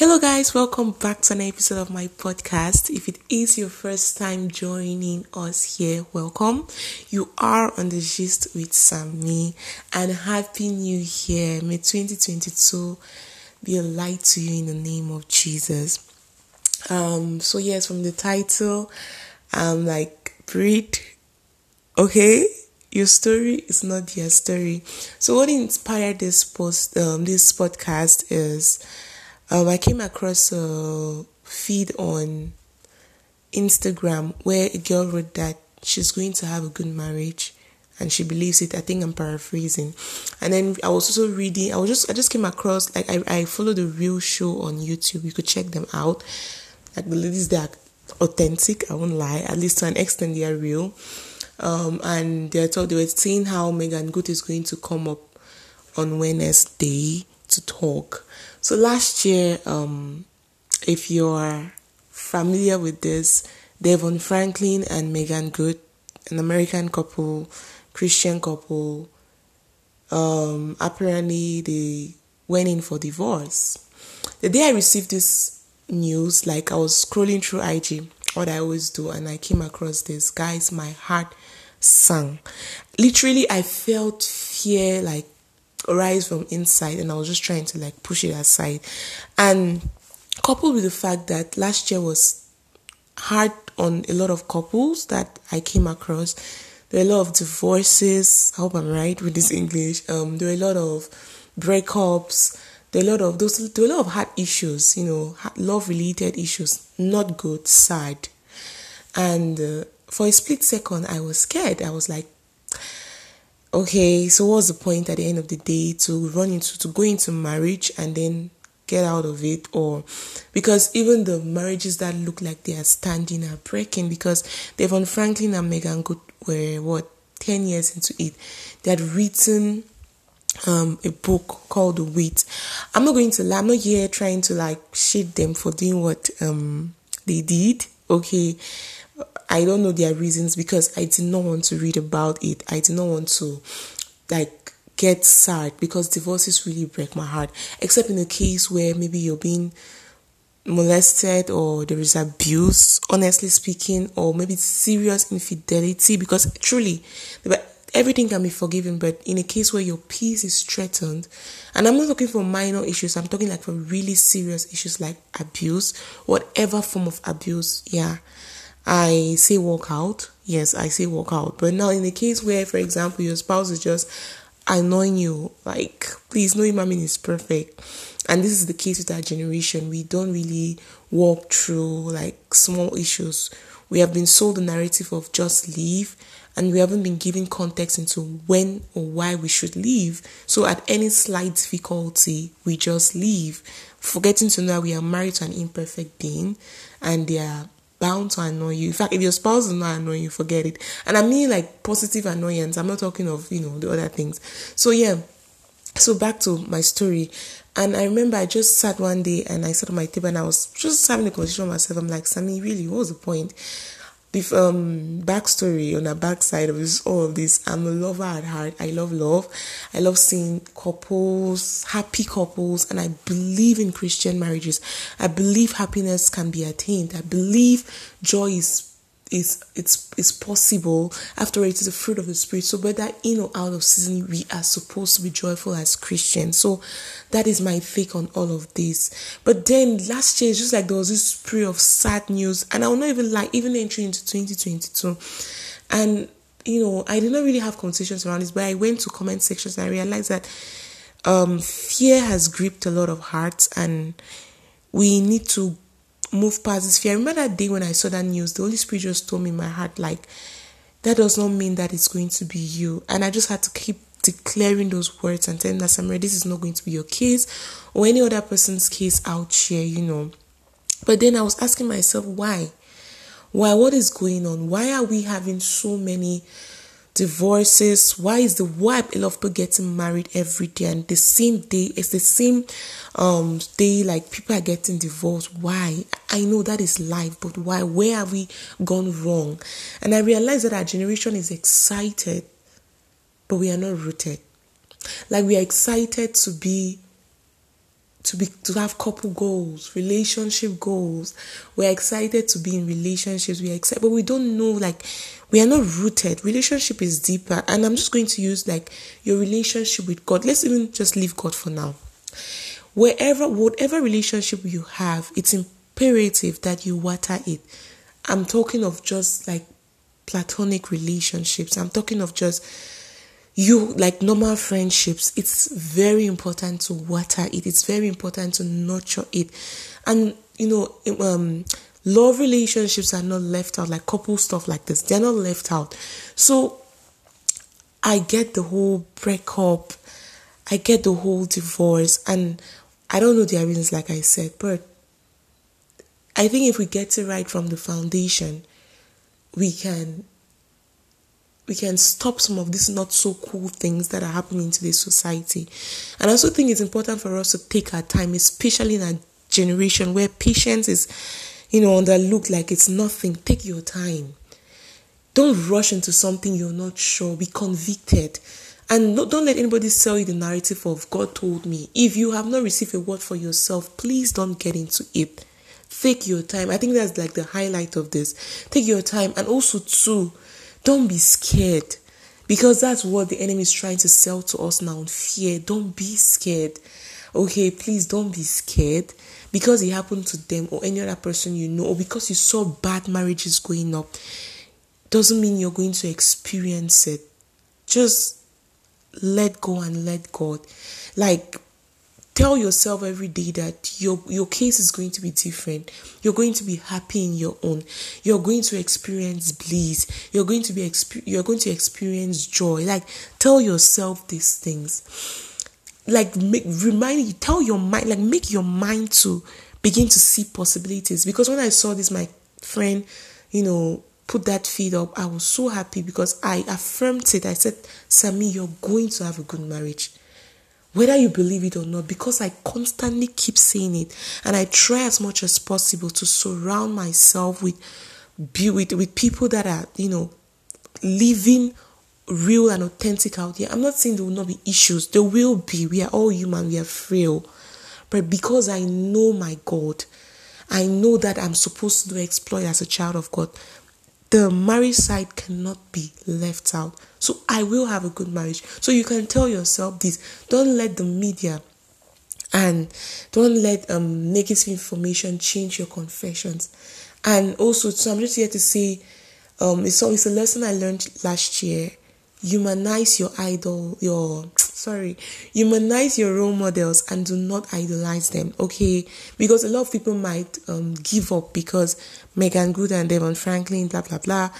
Hello, guys, welcome back to an episode of my podcast. If it is your first time joining us here, welcome. You are on the gist with Sammy, and happy new year. May 2022 be a light to you in the name of Jesus. Um, so, yes, from the title, I'm like, breathe, okay? Your story is not their story. So, what inspired this post, um, this podcast is um, I came across a feed on Instagram where a girl wrote that she's going to have a good marriage and she believes it. I think I'm paraphrasing. And then I was also reading, I was just I just came across like I, I follow the real show on YouTube. You could check them out. Like the ladies they are authentic, I won't lie, at least to an extent they are real. Um, and they told they were saying how Meagan Good is going to come up on Wednesday to talk. So last year, um, if you're familiar with this, Devon Franklin and Meagan Good, an American couple, Christian couple, um, apparently they went in for divorce. The day I received this news, like I was scrolling through IG, what I always do, and I came across this. Guys, my heart sank. Literally, I felt fear like rise from inside and I was just trying to like push it aside. And coupled with the fact that last year was hard on a lot of couples that I came across. There were a lot of divorces. I hope I'm right with this English. Um, there were a lot of breakups. There were a lot of those. There were a lot of hard issues. You know, love related issues. Not good, sad. And uh, for a split second, I was scared. I was like, okay, so what's the point at the end of the day to run into to go into marriage and then get out of it or because even the marriages that look like they are standing are breaking because Devon Franklin and Meagan Good were what 10 years into it. They had written um, a book called The Wait. I'm not going to lie, I'm not here trying to like shade them for doing what um they did. Okay. I don't know their reasons because I did not want to read about it. I did not want to like get sad because divorces really break my heart. Except in a case where maybe you're being molested or there is abuse, honestly speaking, or maybe serious infidelity because truly everything can be forgiven, but in a case where your peace is threatened, and I'm not looking for minor issues, I'm talking like for really serious issues like abuse, whatever form of abuse, yeah. I say walk out. Yes, I say walk out. But now, in the case where, for example, your spouse is just annoying you, like, please, no being is perfect. And this is the case with our generation. We don't really walk through like small issues. We have been sold the narrative of just leave, and we haven't been given context into when or why we should leave. So, at any slight difficulty, we just leave, forgetting to know that we are married to an imperfect being and there are bound to annoy you. In fact, if your spouse is not annoying you, forget it. And I mean like positive annoyance. I'm not talking of, you know, the other things. So yeah. So back to my story. And I remember I just sat one day and I sat on my table and I was just having a conversation with myself. I'm like, Sammy, really, what was the point? With um backstory on the backside of this all of this i'm a lover at heart. I love love. I love seeing couples happy couples and i believe in christian marriages. I believe happiness can be attained. I believe joy is is it's it's possible. After it is the fruit of the spirit. So whether in or out of season we are supposed to be joyful as christians. So that is my take on all of this. But then last year it's just like there was this spree of sad news and i will not even like even entering into 2022 and you know i did not really have conversations around this but i went to comment sections and i realized that um fear has gripped a lot of hearts and we need to move past this fear. I remember that day when I saw that news, the Holy Spirit just told me in my heart, like, that does not mean that it's going to be you. And I just had to keep declaring those words and telling that Samara, this is not going to be your case or any other person's case out here, you know. But then I was asking myself, why? Why? What is going on? Why are we having so many divorces. Why is the why a lot of people getting married every day? And the same day it's the same um day like people are getting divorced. Why? I know that is life but why? Where have we gone wrong? And i realize that our generation is excited but we are not rooted. Like we are excited to be to be to have couple goals, relationship goals. We're excited to be in relationships. We're excited, but we don't know like we are not rooted. Relationship is deeper, and I'm just going to use like your relationship with God. Let's even just leave God for now. Wherever, whatever relationship you have, it's imperative that you water it. I'm talking of just like platonic relationships. I'm talking of just you like normal friendships it's very important to water it. It's very important to nurture it. And you know um love relationships are not left out like couple stuff like this they're not left out. So i get the whole breakup i get the whole divorce and i don't know the reasons like i said but i think if we get it right from the foundation we can we can stop some of these not so cool things that are happening in today's society. And I also think it's important for us to take our time, especially in a generation where patience is, you know, underlooked like it's nothing. Take your time. Don't rush into something you're not sure. Be convicted. And don't let anybody sell you the narrative of God told me. If you have not received a word for yourself, please don't get into it. Take your time. I think that's like the highlight of this. Take your time. And also, too, don't be scared because that's what the enemy is trying to sell to us now fear. Don't be scared. Okay, please don't be scared because it happened to them or any other person you know, or because you saw bad marriages going up, doesn't mean you're going to experience it. Just let go and let God. Like tell yourself every day that your your case is going to be different. You're going to be happy in your own. You're going to experience bliss. You're going to be exp- you're going to experience joy. Like tell yourself these things. Like make remind you tell your mind like make your mind to begin to see possibilities. Because when i saw this my friend you know put that feed up i was so happy because i affirmed it. I said sammy you're going to have a good marriage whether you believe it or not, because I constantly keep saying it, and I try as much as possible to surround myself with with with people that are you know living real and authentic out here. I'm not saying there will not be issues. There will be. We are all human. We are frail, but because I know my God, I know that I'm supposed to exploit as a child of God the marriage side cannot be left out. So I will have a good marriage. So you can tell yourself this. Don't let the media and don't let um negative information change your confessions. And also, so I'm just here to say, um, it's, it's a lesson I learned last year. Humanize your idol, your sorry, humanize your role models and do not idolize them, okay? Because a lot of people might um, give up because Meagan Good and Devon Franklin, blah, blah, blah.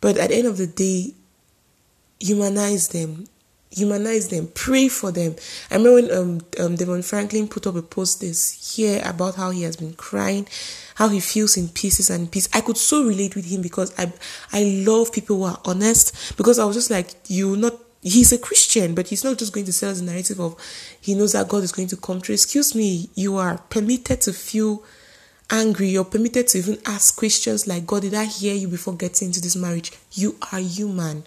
But at the end of the day, humanize them. Humanize them. Pray for them. I remember when um, um, Devon Franklin put up a post this year about how he has been crying, how he feels in pieces and peace. I could so relate with him because I I love people who are honest. Because I was just like, you not he's a Christian, but he's not just going to sell us the narrative of he knows that God is going to come through. Excuse me, you are permitted to feel angry. You're permitted to even ask questions like, God, did I hear you before getting into this marriage? You are human.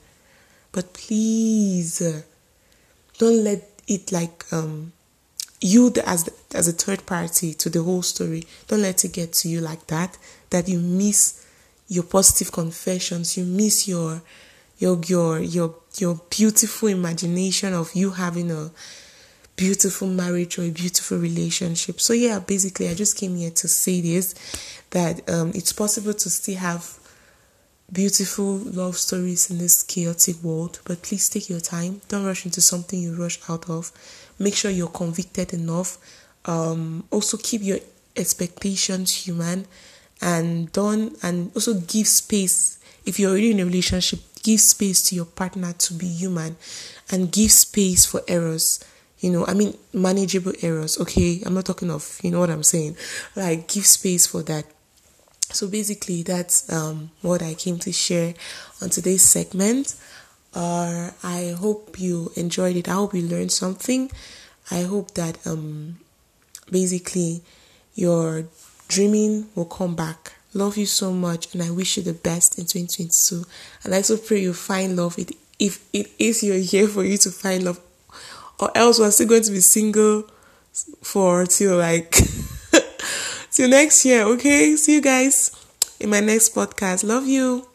But please uh, don't let it like um you as the, as a third party to the whole story. Don't let it get to you like that. That you miss your positive confessions. You miss your your your your your beautiful imagination of you having a beautiful marriage or a beautiful relationship. So yeah, basically I just came here to say this that um, it's possible to still have beautiful love stories in this chaotic world, but please take your time. Don't rush into something you rush out of. Make sure you're convicted enough. Um, also keep your expectations human and don't and also give space if you're already in a relationship give space to your partner to be human and give space for errors. You know i mean manageable errors. Okay i'm not talking of you know what i'm saying? Like give space for that. So basically that's um, what i came to share on today's segment. Uh, i hope you enjoyed it. I hope you learned something. I hope that um, basically your dreaming will come back love you so much and I wish you the best in 2022. And I also pray you find love if it is your year for you to find love. Or else we're still going to be single for till like till next year. Okay, see you guys in my next podcast. Love you.